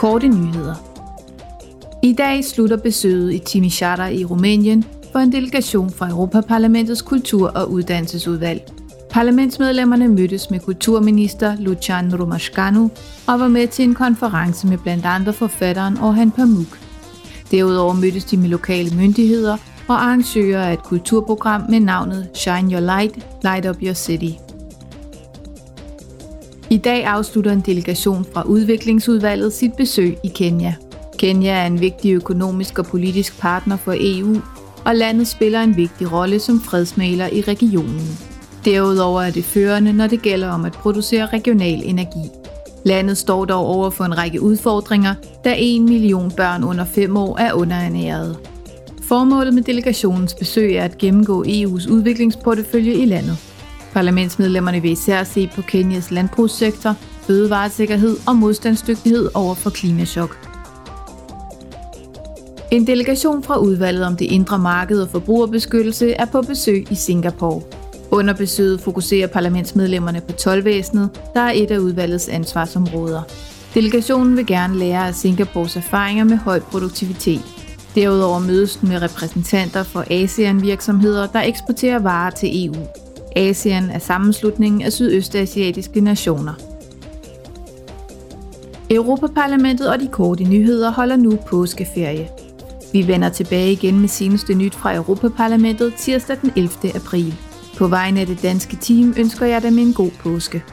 korte nyheder. I dag slutter besøget i Timișoara i Rumænien for en delegation fra Europaparlamentets kultur- og uddannelsesudvalg. Parlamentsmedlemmerne mødtes med kulturminister Lucian Romașcanu og var med til en konference med blandt andre forfatteren Orhan Pamuk. Derudover mødtes de med lokale myndigheder og arrangører af et kulturprogram med navnet Shine Your Light, Light Up Your City. I dag afslutter en delegation fra udviklingsudvalget sit besøg i Kenya. Kenya er en vigtig økonomisk og politisk partner for EU, og landet spiller en vigtig rolle som fredsmaler i regionen. Derudover er det førende, når det gælder om at producere regional energi. Landet står dog over for en række udfordringer, da 1 million børn under 5 år er underernærede. Formålet med delegationens besøg er at gennemgå EU's udviklingsportefølje i landet. Parlamentsmedlemmerne vil især se på Kenyas landbrugssektor, fødevaresikkerhed og modstandsdygtighed over for klimachok. En delegation fra udvalget om det indre marked og forbrugerbeskyttelse er på besøg i Singapore. Under besøget fokuserer parlamentsmedlemmerne på tolvvæsenet, der er et af udvalgets ansvarsområder. Delegationen vil gerne lære af Singapores erfaringer med høj produktivitet. Derudover mødes den med repræsentanter for ASEAN-virksomheder, der eksporterer varer til EU. ASEAN er sammenslutningen af sydøstasiatiske nationer. Europaparlamentet og de korte nyheder holder nu påskeferie. Vi vender tilbage igen med seneste nyt fra Europaparlamentet tirsdag den 11. april. På vegne af det danske team ønsker jeg dem en god påske.